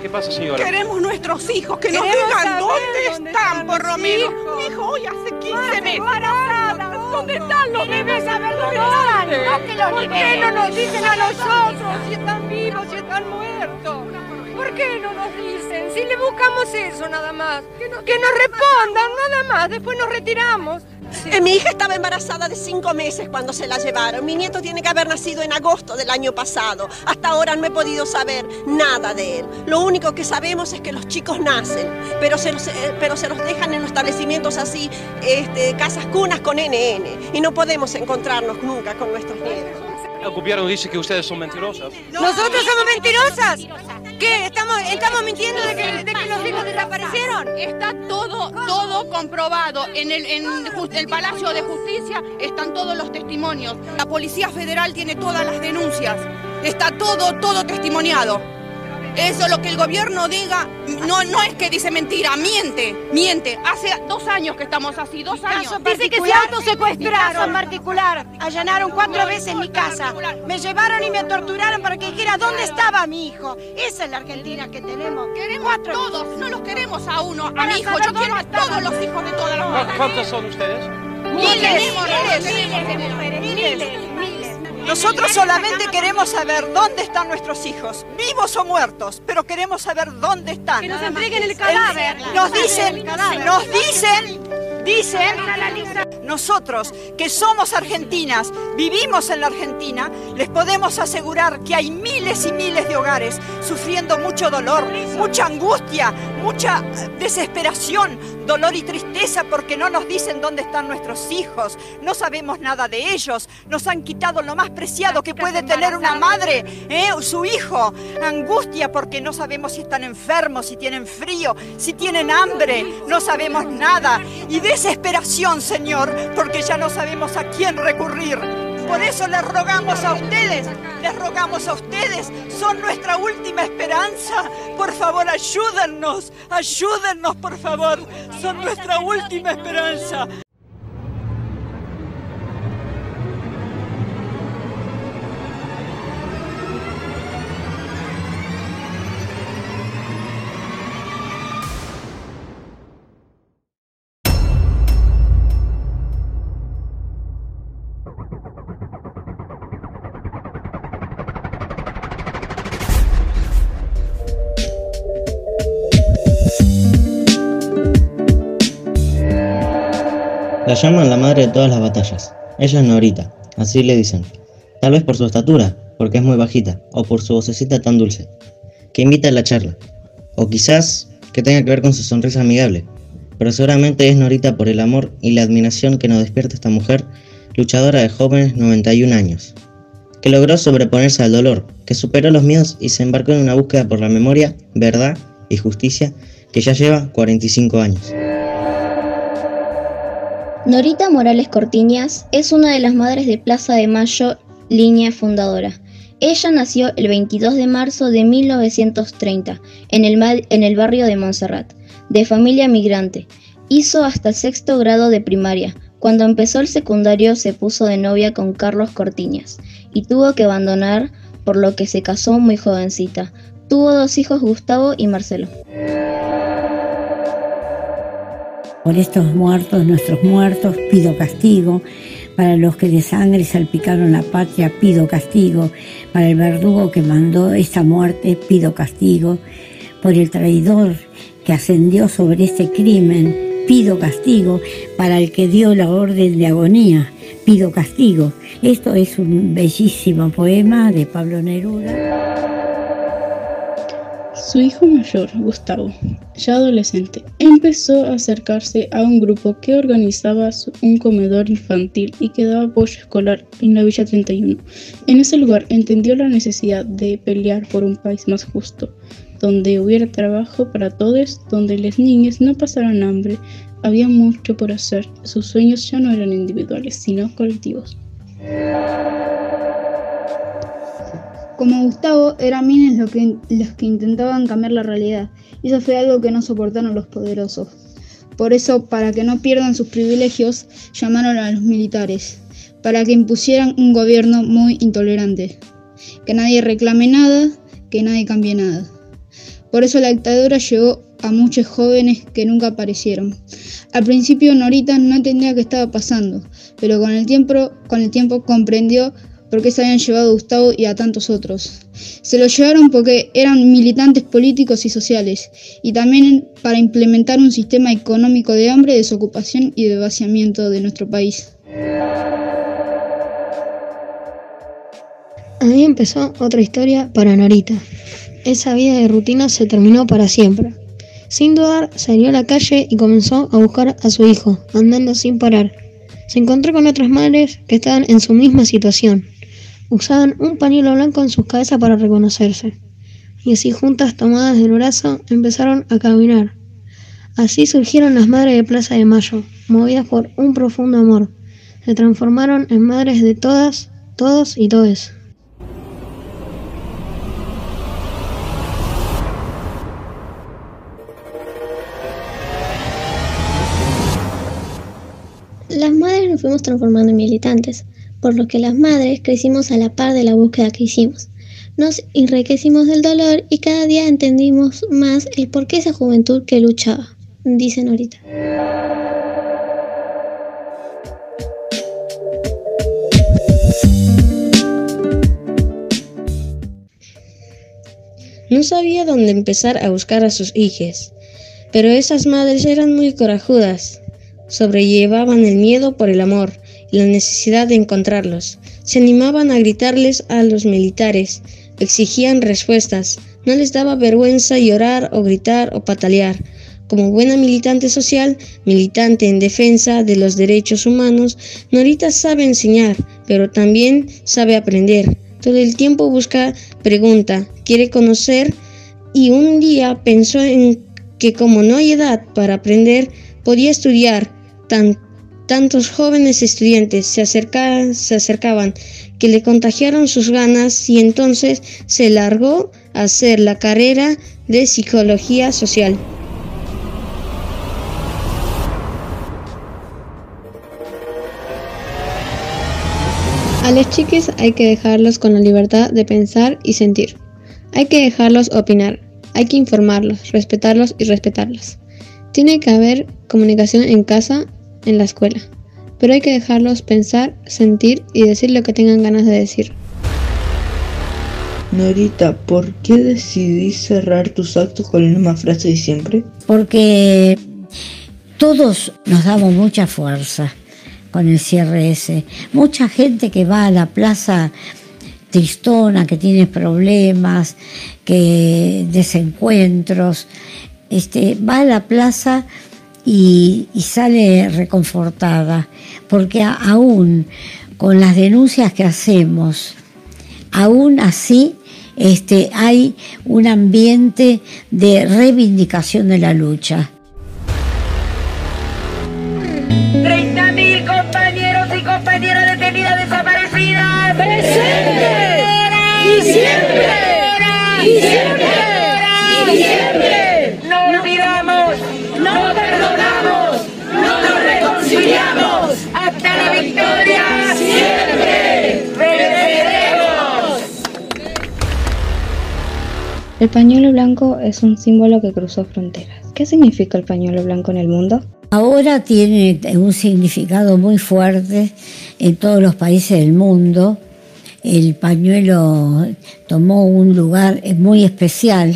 ¿Qué pasa, señora? Queremos nuestros hijos, que nos digan dónde, dónde están, están por los lo menos. Mi hijo hoy hace 15 meses. Embarazada. ¿Dónde están los bebés? saber dónde están. No que los ¿Por qué no nos dicen a nosotros si están vivos, si están muertos? ¿Por qué no nos dicen? Si le buscamos eso nada más. Que nos, respondan nada más. Después nos retiramos. Eh, Mi hija estaba embarazada de cinco meses cuando se la llevaron. Mi nieto tiene que haber nacido en agosto del año pasado. Hasta ahora no he podido saber nada de él. Lo único que sabemos es que los chicos nacen, pero se los, eh, pero se los dejan en los establecimientos así, este, casas cunas con NN. Y no podemos encontrarnos nunca con nuestros nietos. El gobierno dice que ustedes son mentirosas. ¿Nosotros somos mentirosas? ¿Qué? ¿Estamos, estamos mintiendo de que, de que los hijos desaparecieron? Está todo, todo comprobado. En el, en ju- el Palacio de Justicia están todos los testimonios. La Policía Federal tiene todas las denuncias. Está todo, todo testimoniado. Eso lo que el gobierno diga, no, no es que dice mentira, miente, miente. Hace dos años que estamos así, dos años. Dice que se autosecuestraron en particular. Allanaron cuatro veces mi casa. Me llevaron y me torturaron para que dijera dónde estaba mi hijo. Esa es la Argentina que tenemos. Queremos a todos, no los queremos a uno, a mi hijo. Yo quiero a todos los hijos de todas las ¿Cu- madres. ¿Cuántas son ustedes? Miles, Miles, miles, miles Nosotros solamente queremos saber dónde están nuestros hijos, vivos o muertos, pero queremos saber dónde están. Que nos entreguen el cadáver. Nos dicen, nos dicen, dicen, nosotros que somos argentinas, vivimos en la Argentina, les podemos asegurar que hay miles y miles de hogares sufriendo mucho dolor, mucha angustia, mucha desesperación, dolor y tristeza porque no nos dicen dónde están nuestros hijos, no sabemos nada de ellos, nos han quitado lo más preciado que puede tener una madre, ¿eh? su hijo, angustia porque no sabemos si están enfermos, si tienen frío, si tienen hambre, no sabemos nada. Y desesperación, Señor, porque ya no sabemos a quién recurrir. Por eso les rogamos a ustedes, les rogamos a ustedes, son nuestra última esperanza. Por favor, ayúdennos, ayúdennos, por favor, son nuestra última esperanza. Llaman la madre de todas las batallas. Ella es Norita, así le dicen. Tal vez por su estatura, porque es muy bajita, o por su vocecita tan dulce, que invita a la charla. O quizás que tenga que ver con su sonrisa amigable. Pero seguramente es Norita por el amor y la admiración que nos despierta esta mujer, luchadora de jóvenes 91 años, que logró sobreponerse al dolor, que superó los miedos y se embarcó en una búsqueda por la memoria, verdad y justicia que ya lleva 45 años. Norita Morales Cortiñas es una de las madres de Plaza de Mayo, línea fundadora. Ella nació el 22 de marzo de 1930 en el, barrio de Montserrat, de familia migrante. Hizo hasta sexto grado de primaria. Cuando empezó el secundario se puso de novia con Carlos Cortiñas y tuvo que abandonar por lo que se casó muy jovencita. Tuvo dos hijos, Gustavo y Marcelo. Por estos muertos, nuestros muertos, pido castigo. Para los que de sangre salpicaron la patria, pido castigo. Para el verdugo que mandó esta muerte, pido castigo. Por el traidor que ascendió sobre este crimen, pido castigo. Para el que dio la orden de agonía, pido castigo. Esto es un bellísimo poema de Pablo Neruda. Su hijo mayor, Gustavo, ya adolescente, empezó a acercarse a un grupo que organizaba un comedor infantil y que daba apoyo escolar en la Villa 31. En ese lugar entendió la necesidad de pelear por un país más justo, donde hubiera trabajo para todos, donde las niñas no pasaran hambre. Había mucho por hacer. Sus sueños ya no eran individuales, sino colectivos. Como Gustavo, eran miles los que, los que intentaban cambiar la realidad, y eso fue algo que no soportaron los poderosos. Por eso, para que no pierdan sus privilegios, llamaron a los militares, para que impusieran un gobierno muy intolerante, que nadie reclame nada, que nadie cambie nada. Por eso la dictadura llegó a muchos jóvenes que nunca aparecieron. Al principio Norita no entendía qué estaba pasando, pero con el tiempo, con el tiempo comprendió por qué se habían llevado a Gustavo y a tantos otros. Se lo llevaron porque eran militantes políticos y sociales, y también para implementar un sistema económico de hambre, desocupación y de vaciamiento de nuestro país. Ahí empezó otra historia para Norita. Esa vida de rutina se terminó para siempre. Sin dudar, salió a la calle y comenzó a buscar a su hijo, andando sin parar. Se encontró con otras madres que estaban en su misma situación. Usaban un pañuelo blanco en sus cabezas para reconocerse. Y así juntas tomadas del brazo empezaron a caminar. Así surgieron las madres de Plaza de Mayo, movidas por un profundo amor. Se transformaron en madres de todas, todos y todes. Las madres nos fuimos transformando en militantes, por lo que las madres crecimos a la par de la búsqueda que hicimos. Nos enriquecimos del dolor y cada día entendimos más el por qué esa juventud que luchaba, dicen ahorita. No sabía dónde empezar a buscar a sus hijas, pero esas madres eran muy corajudas. Sobrellevaban el miedo por el amor la necesidad de encontrarlos. Se animaban a gritarles a los militares, exigían respuestas, no les daba vergüenza llorar o gritar o patalear. Como buena militante social, militante en defensa de los derechos humanos, Norita sabe enseñar, pero también sabe aprender. Todo el tiempo busca, pregunta, quiere conocer y un día pensó en que como no hay edad para aprender, podía estudiar. Tan, tantos jóvenes estudiantes se, acerca, se acercaban que le contagiaron sus ganas y entonces se largó a hacer la carrera de psicología social. A los chiques hay que dejarlos con la libertad de pensar y sentir. Hay que dejarlos opinar. Hay que informarlos, respetarlos y respetarlos. Tiene que haber comunicación en casa, en la escuela. Pero hay que dejarlos pensar, sentir y decir lo que tengan ganas de decir. Norita, ¿por qué decidí cerrar tus actos con la misma frase de siempre? Porque todos nos damos mucha fuerza con el cierre ese. Mucha gente que va a la plaza tristona, que tiene problemas, que desencuentros, este, va a la plaza y, sale reconfortada, porque aún con las denuncias que hacemos, aún así este, hay un ambiente de reivindicación de la lucha. El pañuelo blanco es un símbolo que cruzó fronteras. ¿Qué significa el pañuelo blanco en el mundo? Ahora tiene un significado muy fuerte en todos los países del mundo. El pañuelo tomó un lugar muy especial.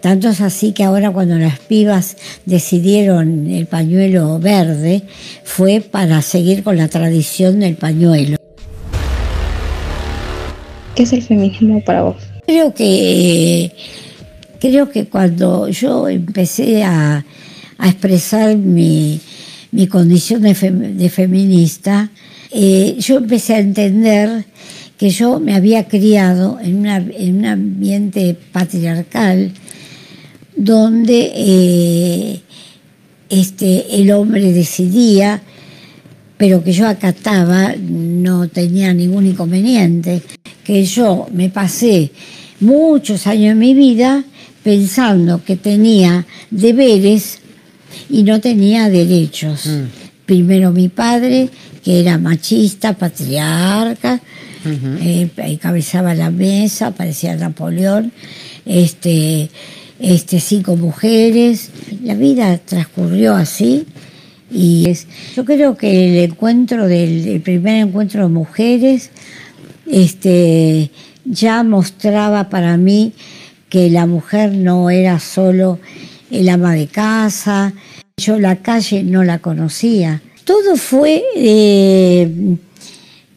Tanto es así que ahora cuando las pibas decidieron el pañuelo verde fue para seguir con la tradición del pañuelo. ¿Qué es el feminismo para vos? Creo que creo que cuando yo empecé a, a expresar mi, mi condición de, de feminista, eh, yo empecé a entender que yo me había criado en, una- en un ambiente patriarcal donde eh, este, el hombre decidía, pero que yo acataba, no tenía ningún inconveniente, que yo me pasé muchos años de mi vida pensando que tenía deberes y no tenía derechos. Primero mi padre, que era machista, patriarca, eh, encabezaba la mesa, parecía Napoleón, este, este, cinco mujeres. La vida transcurrió así y es, yo creo que el encuentro del el primer encuentro de mujeres este, ya mostraba para mí que la mujer no era solo el ama de casa, yo la calle no la conocía. Todo fue eh,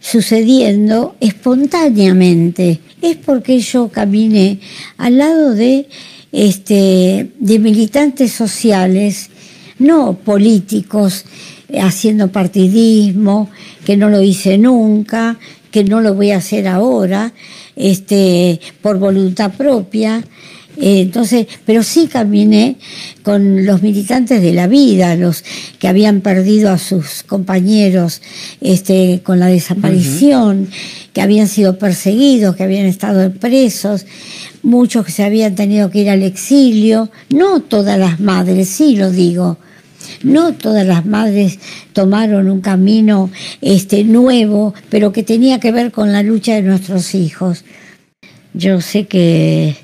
sucediendo espontáneamente. Es porque yo caminé al lado de, este, de militantes sociales, no políticos, haciendo partidismo, que no lo hice nunca, que no lo voy a hacer ahora, este, por voluntad propia. Eh, entonces, pero sí caminé con los militantes de la vida, los que habían perdido a sus compañeros este, con la desaparición, que habían sido perseguidos, que habían estado presos, muchos que se habían tenido que ir al exilio, no todas las madres, sí lo digo, no todas las madres tomaron un camino este, nuevo, pero que tenía que ver con la lucha de nuestros hijos. Yo sé que,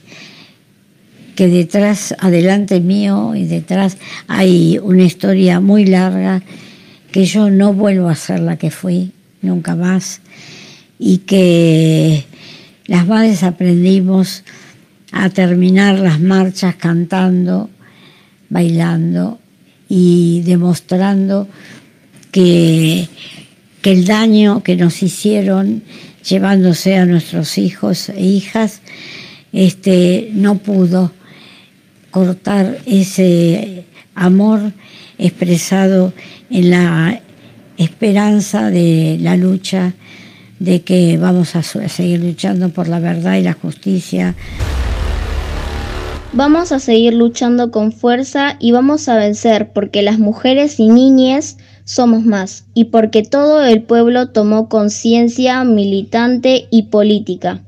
que detrás, adelante mío y detrás hay una historia muy larga que yo no vuelvo a ser la que fui, nunca más, y que las madres aprendimos a terminar las marchas cantando, bailando y demostrando que, que el daño que nos hicieron llevándose a nuestros hijos e hijas, este, no pudo cortar ese amor expresado en la esperanza de la lucha, de que vamos a seguir luchando por la verdad y la justicia. Vamos a seguir luchando con fuerza y vamos a vencer porque las mujeres y niñas somos más y porque todo el pueblo tomó conciencia militante y política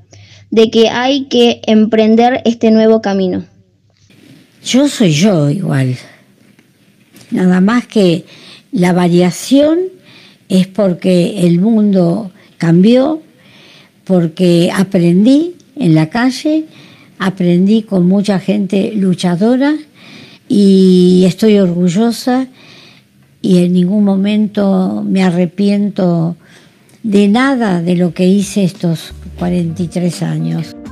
de que hay que emprender este nuevo camino. Yo soy yo igual. Nada más que la variación es porque el mundo cambió, porque aprendí en la calle, aprendí con mucha gente luchadora y estoy orgullosa y en ningún momento me arrepiento de nada de lo que hice estos 43 años.